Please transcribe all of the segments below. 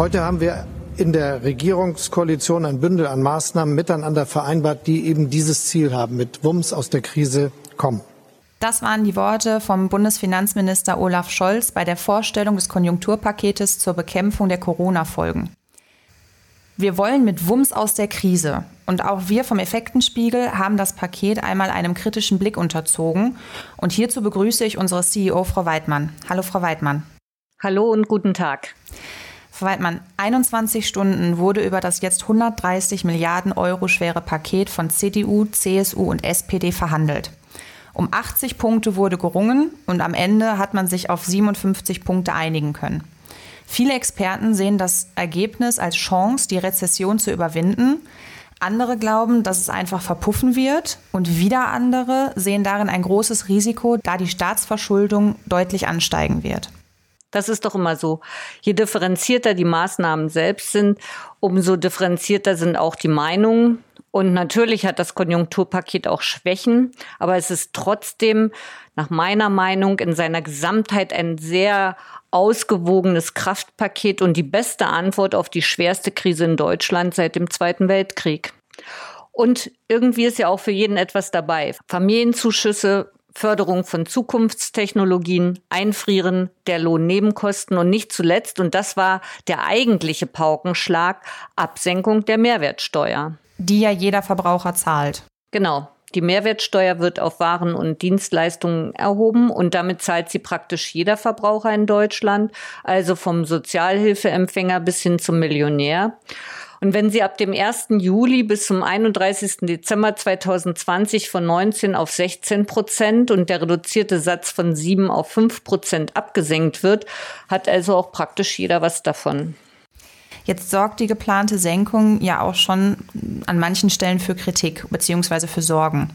Heute haben wir in der Regierungskoalition ein Bündel an Maßnahmen miteinander vereinbart, die eben dieses Ziel haben, mit Wumms aus der Krise kommen. Das waren die Worte vom Bundesfinanzminister Olaf Scholz bei der Vorstellung des Konjunkturpaketes zur Bekämpfung der Corona-Folgen. Wir wollen mit Wumms aus der Krise. Und auch wir vom Effektenspiegel haben das Paket einmal einem kritischen Blick unterzogen. Und hierzu begrüße ich unsere CEO, Frau Weidmann. Hallo, Frau Weidmann. Hallo und guten Tag. Frau Weidmann, 21 Stunden wurde über das jetzt 130 Milliarden Euro schwere Paket von CDU, CSU und SPD verhandelt. Um 80 Punkte wurde gerungen und am Ende hat man sich auf 57 Punkte einigen können. Viele Experten sehen das Ergebnis als Chance, die Rezession zu überwinden. Andere glauben, dass es einfach verpuffen wird und wieder andere sehen darin ein großes Risiko, da die Staatsverschuldung deutlich ansteigen wird. Das ist doch immer so. Je differenzierter die Maßnahmen selbst sind, umso differenzierter sind auch die Meinungen. Und natürlich hat das Konjunkturpaket auch Schwächen, aber es ist trotzdem nach meiner Meinung in seiner Gesamtheit ein sehr ausgewogenes Kraftpaket und die beste Antwort auf die schwerste Krise in Deutschland seit dem Zweiten Weltkrieg. Und irgendwie ist ja auch für jeden etwas dabei. Familienzuschüsse, Förderung von Zukunftstechnologien, Einfrieren der Lohnnebenkosten und nicht zuletzt, und das war der eigentliche Paukenschlag, Absenkung der Mehrwertsteuer. Die ja jeder Verbraucher zahlt. Genau. Die Mehrwertsteuer wird auf Waren und Dienstleistungen erhoben und damit zahlt sie praktisch jeder Verbraucher in Deutschland, also vom Sozialhilfeempfänger bis hin zum Millionär. Und wenn sie ab dem 1. Juli bis zum 31. Dezember 2020 von 19 auf 16 Prozent und der reduzierte Satz von 7 auf 5 Prozent abgesenkt wird, hat also auch praktisch jeder was davon. Jetzt sorgt die geplante Senkung ja auch schon an manchen Stellen für Kritik bzw. für Sorgen.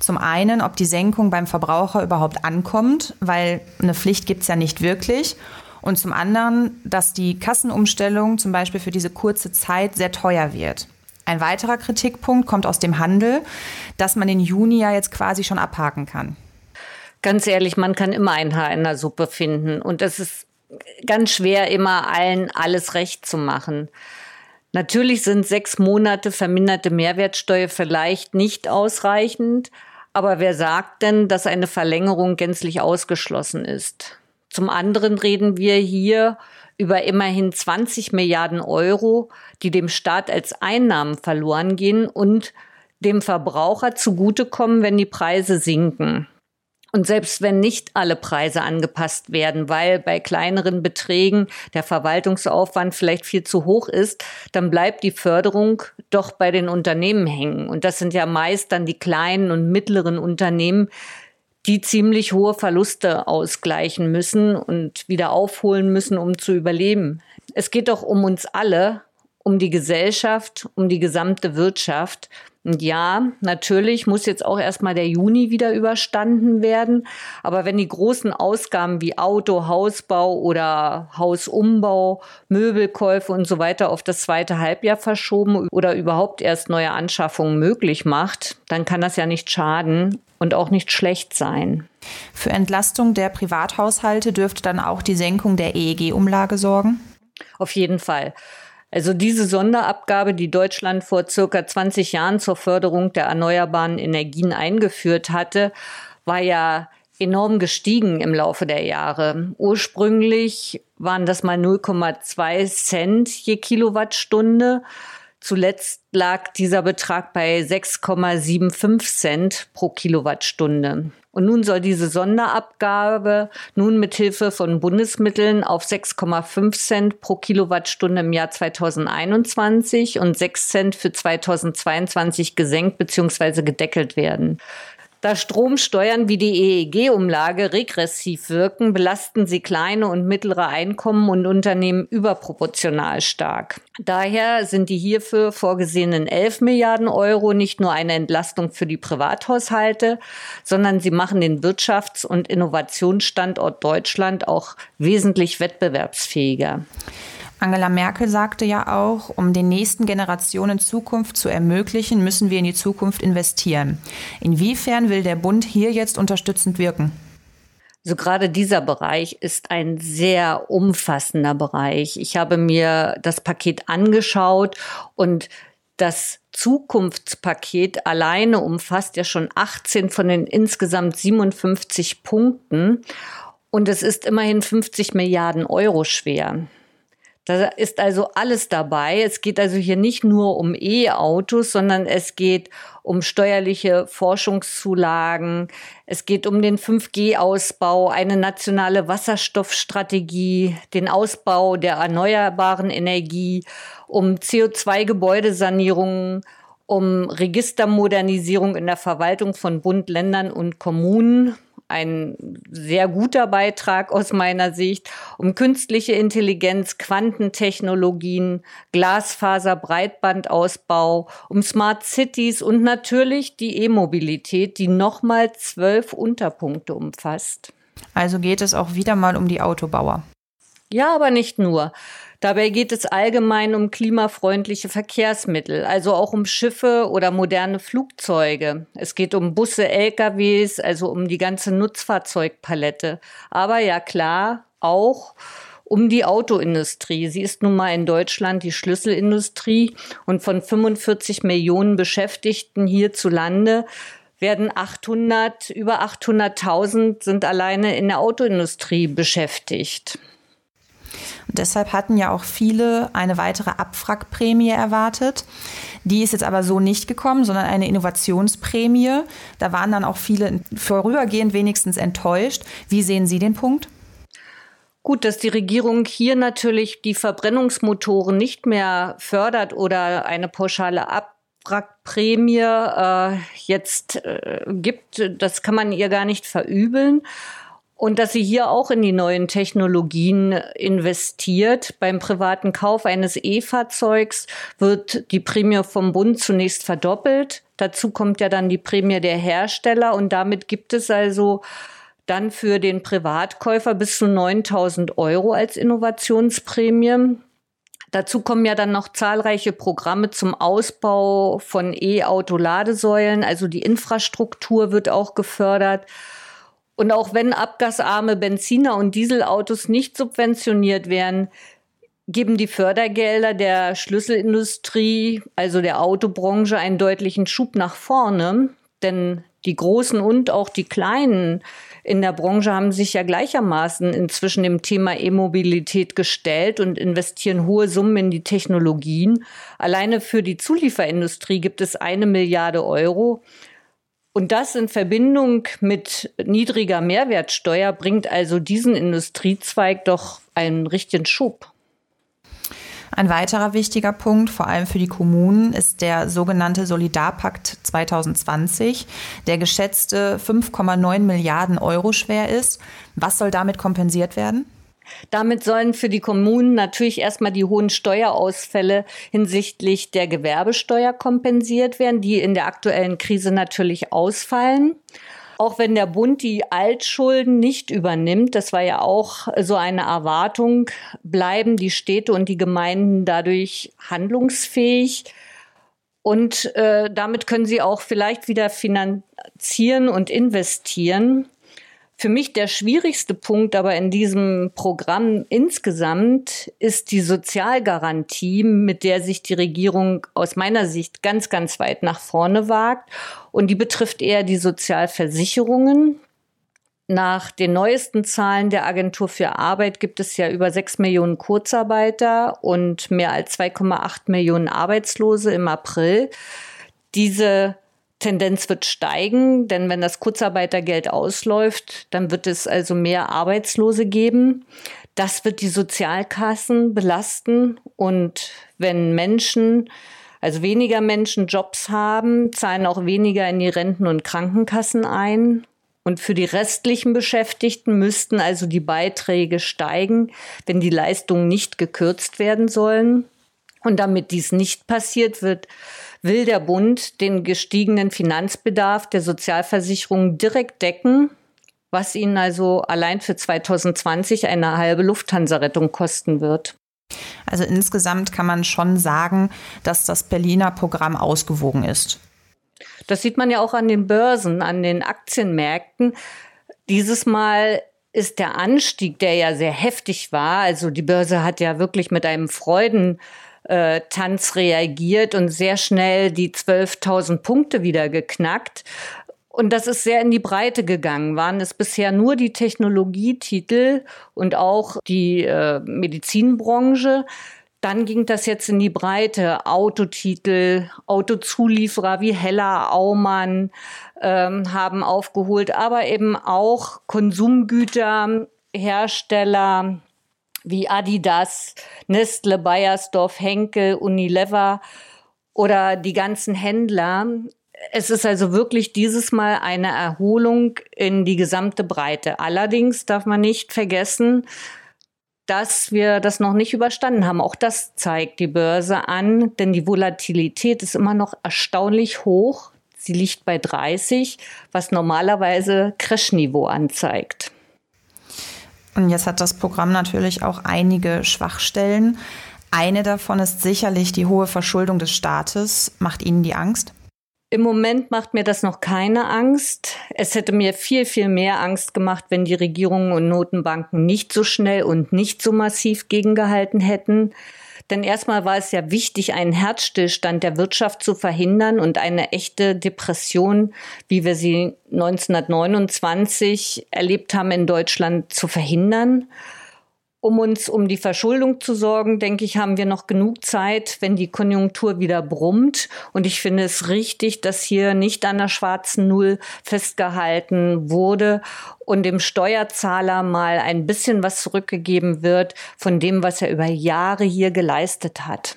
Zum einen, ob die Senkung beim Verbraucher überhaupt ankommt, weil eine Pflicht gibt es ja nicht wirklich. Und zum anderen, dass die Kassenumstellung zum Beispiel für diese kurze Zeit sehr teuer wird. Ein weiterer Kritikpunkt kommt aus dem Handel, dass man den Juni ja jetzt quasi schon abhaken kann. Ganz ehrlich, man kann immer ein Haar in der Suppe finden. Und es ist ganz schwer, immer allen alles recht zu machen. Natürlich sind sechs Monate verminderte Mehrwertsteuer vielleicht nicht ausreichend, aber wer sagt denn, dass eine Verlängerung gänzlich ausgeschlossen ist? Zum anderen reden wir hier über immerhin 20 Milliarden Euro, die dem Staat als Einnahmen verloren gehen und dem Verbraucher zugutekommen, wenn die Preise sinken. Und selbst wenn nicht alle Preise angepasst werden, weil bei kleineren Beträgen der Verwaltungsaufwand vielleicht viel zu hoch ist, dann bleibt die Förderung doch bei den Unternehmen hängen. Und das sind ja meist dann die kleinen und mittleren Unternehmen, die ziemlich hohe Verluste ausgleichen müssen und wieder aufholen müssen, um zu überleben. Es geht doch um uns alle, um die Gesellschaft, um die gesamte Wirtschaft. Und ja, natürlich muss jetzt auch erstmal der Juni wieder überstanden werden. Aber wenn die großen Ausgaben wie Auto, Hausbau oder Hausumbau, Möbelkäufe und so weiter auf das zweite Halbjahr verschoben oder überhaupt erst neue Anschaffungen möglich macht, dann kann das ja nicht schaden und auch nicht schlecht sein. Für Entlastung der Privathaushalte dürfte dann auch die Senkung der EEG-Umlage sorgen? Auf jeden Fall. Also diese Sonderabgabe, die Deutschland vor circa 20 Jahren zur Förderung der erneuerbaren Energien eingeführt hatte, war ja enorm gestiegen im Laufe der Jahre. Ursprünglich waren das mal 0,2 Cent je Kilowattstunde. Zuletzt lag dieser Betrag bei 6,75 Cent pro Kilowattstunde. Und nun soll diese Sonderabgabe nun mit Hilfe von Bundesmitteln auf 6,5 Cent pro Kilowattstunde im Jahr 2021 und 6 Cent für 2022 gesenkt bzw. gedeckelt werden. Da Stromsteuern wie die EEG-Umlage regressiv wirken, belasten sie kleine und mittlere Einkommen und Unternehmen überproportional stark. Daher sind die hierfür vorgesehenen 11 Milliarden Euro nicht nur eine Entlastung für die Privathaushalte, sondern sie machen den Wirtschafts- und Innovationsstandort Deutschland auch wesentlich wettbewerbsfähiger. Angela Merkel sagte ja auch, um den nächsten Generationen Zukunft zu ermöglichen, müssen wir in die Zukunft investieren. Inwiefern will der Bund hier jetzt unterstützend wirken? Also gerade dieser Bereich ist ein sehr umfassender Bereich. Ich habe mir das Paket angeschaut und das Zukunftspaket alleine umfasst ja schon 18 von den insgesamt 57 Punkten und es ist immerhin 50 Milliarden Euro schwer. Da ist also alles dabei. Es geht also hier nicht nur um E-Autos, sondern es geht um steuerliche Forschungszulagen. Es geht um den 5G-Ausbau, eine nationale Wasserstoffstrategie, den Ausbau der erneuerbaren Energie, um CO2-Gebäudesanierungen, um Registermodernisierung in der Verwaltung von Bund, Ländern und Kommunen ein sehr guter Beitrag aus meiner Sicht, um künstliche Intelligenz, Quantentechnologien, Glasfaser, Breitbandausbau, um Smart Cities und natürlich die E-Mobilität, die nochmal zwölf Unterpunkte umfasst. Also geht es auch wieder mal um die Autobauer. Ja, aber nicht nur. Dabei geht es allgemein um klimafreundliche Verkehrsmittel, also auch um Schiffe oder moderne Flugzeuge. Es geht um Busse, LKWs, also um die ganze Nutzfahrzeugpalette. Aber ja klar, auch um die Autoindustrie. Sie ist nun mal in Deutschland die Schlüsselindustrie und von 45 Millionen Beschäftigten hierzulande werden 800, über 800.000 sind alleine in der Autoindustrie beschäftigt. Und deshalb hatten ja auch viele eine weitere Abwrackprämie erwartet. Die ist jetzt aber so nicht gekommen, sondern eine Innovationsprämie. Da waren dann auch viele vorübergehend wenigstens enttäuscht. Wie sehen Sie den Punkt? Gut, dass die Regierung hier natürlich die Verbrennungsmotoren nicht mehr fördert oder eine pauschale Abwrackprämie äh, jetzt äh, gibt, das kann man ihr gar nicht verübeln. Und dass sie hier auch in die neuen Technologien investiert. Beim privaten Kauf eines E-Fahrzeugs wird die Prämie vom Bund zunächst verdoppelt. Dazu kommt ja dann die Prämie der Hersteller und damit gibt es also dann für den Privatkäufer bis zu 9000 Euro als Innovationsprämie. Dazu kommen ja dann noch zahlreiche Programme zum Ausbau von E-Auto-Ladesäulen. Also die Infrastruktur wird auch gefördert. Und auch wenn abgasarme Benziner und Dieselautos nicht subventioniert werden, geben die Fördergelder der Schlüsselindustrie, also der Autobranche, einen deutlichen Schub nach vorne. Denn die Großen und auch die Kleinen in der Branche haben sich ja gleichermaßen inzwischen dem Thema E-Mobilität gestellt und investieren hohe Summen in die Technologien. Alleine für die Zulieferindustrie gibt es eine Milliarde Euro. Und das in Verbindung mit niedriger Mehrwertsteuer bringt also diesen Industriezweig doch einen richtigen Schub. Ein weiterer wichtiger Punkt, vor allem für die Kommunen, ist der sogenannte Solidarpakt 2020, der geschätzte 5,9 Milliarden Euro schwer ist. Was soll damit kompensiert werden? Damit sollen für die Kommunen natürlich erstmal die hohen Steuerausfälle hinsichtlich der Gewerbesteuer kompensiert werden, die in der aktuellen Krise natürlich ausfallen. Auch wenn der Bund die Altschulden nicht übernimmt, das war ja auch so eine Erwartung, bleiben die Städte und die Gemeinden dadurch handlungsfähig. Und äh, damit können sie auch vielleicht wieder finanzieren und investieren. Für mich der schwierigste Punkt aber in diesem Programm insgesamt ist die Sozialgarantie, mit der sich die Regierung aus meiner Sicht ganz, ganz weit nach vorne wagt. Und die betrifft eher die Sozialversicherungen. Nach den neuesten Zahlen der Agentur für Arbeit gibt es ja über sechs Millionen Kurzarbeiter und mehr als 2,8 Millionen Arbeitslose im April. Diese Tendenz wird steigen, denn wenn das Kurzarbeitergeld ausläuft, dann wird es also mehr Arbeitslose geben. Das wird die Sozialkassen belasten und wenn Menschen, also weniger Menschen Jobs haben, zahlen auch weniger in die Renten- und Krankenkassen ein. Und für die restlichen Beschäftigten müssten also die Beiträge steigen, wenn die Leistungen nicht gekürzt werden sollen. Und damit dies nicht passiert, wird will der Bund den gestiegenen Finanzbedarf der Sozialversicherungen direkt decken, was ihnen also allein für 2020 eine halbe Lufthansa-Rettung kosten wird. Also insgesamt kann man schon sagen, dass das Berliner Programm ausgewogen ist. Das sieht man ja auch an den Börsen, an den Aktienmärkten. Dieses Mal ist der Anstieg, der ja sehr heftig war. Also die Börse hat ja wirklich mit einem Freudentanz reagiert und sehr schnell die 12.000 Punkte wieder geknackt. Und das ist sehr in die Breite gegangen. Waren es bisher nur die Technologietitel und auch die äh, Medizinbranche? Dann ging das jetzt in die Breite. Autotitel, Autozulieferer wie Heller, Aumann ähm, haben aufgeholt, aber eben auch Konsumgüter, Hersteller wie Adidas, Nestle, Bayersdorf, Henkel, Unilever oder die ganzen Händler. Es ist also wirklich dieses Mal eine Erholung in die gesamte Breite. Allerdings darf man nicht vergessen, dass wir das noch nicht überstanden haben. Auch das zeigt die Börse an, denn die Volatilität ist immer noch erstaunlich hoch. Sie liegt bei 30, was normalerweise Crash-Niveau anzeigt. Und jetzt hat das Programm natürlich auch einige Schwachstellen. Eine davon ist sicherlich die hohe Verschuldung des Staates. Macht Ihnen die Angst? Im Moment macht mir das noch keine Angst. Es hätte mir viel, viel mehr Angst gemacht, wenn die Regierungen und Notenbanken nicht so schnell und nicht so massiv gegengehalten hätten. Denn erstmal war es ja wichtig, einen Herzstillstand der Wirtschaft zu verhindern und eine echte Depression, wie wir sie 1929 erlebt haben in Deutschland, zu verhindern um uns um die Verschuldung zu sorgen, denke ich, haben wir noch genug Zeit, wenn die Konjunktur wieder brummt. Und ich finde es richtig, dass hier nicht an der schwarzen Null festgehalten wurde und dem Steuerzahler mal ein bisschen was zurückgegeben wird von dem, was er über Jahre hier geleistet hat.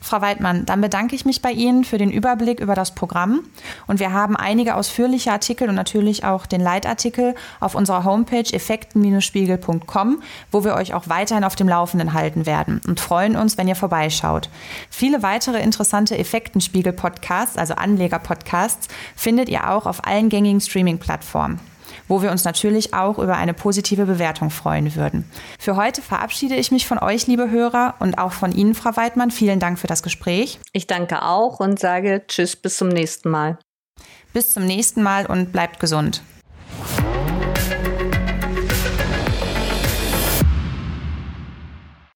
Frau Weidmann, dann bedanke ich mich bei Ihnen für den Überblick über das Programm. Und wir haben einige ausführliche Artikel und natürlich auch den Leitartikel auf unserer Homepage effekten-spiegel.com, wo wir euch auch weiterhin auf dem Laufenden halten werden und freuen uns, wenn ihr vorbeischaut. Viele weitere interessante Effektenspiegel-Podcasts, also Anleger-Podcasts, findet ihr auch auf allen gängigen Streaming-Plattformen wo wir uns natürlich auch über eine positive Bewertung freuen würden. Für heute verabschiede ich mich von euch, liebe Hörer, und auch von Ihnen, Frau Weidmann. Vielen Dank für das Gespräch. Ich danke auch und sage Tschüss, bis zum nächsten Mal. Bis zum nächsten Mal und bleibt gesund.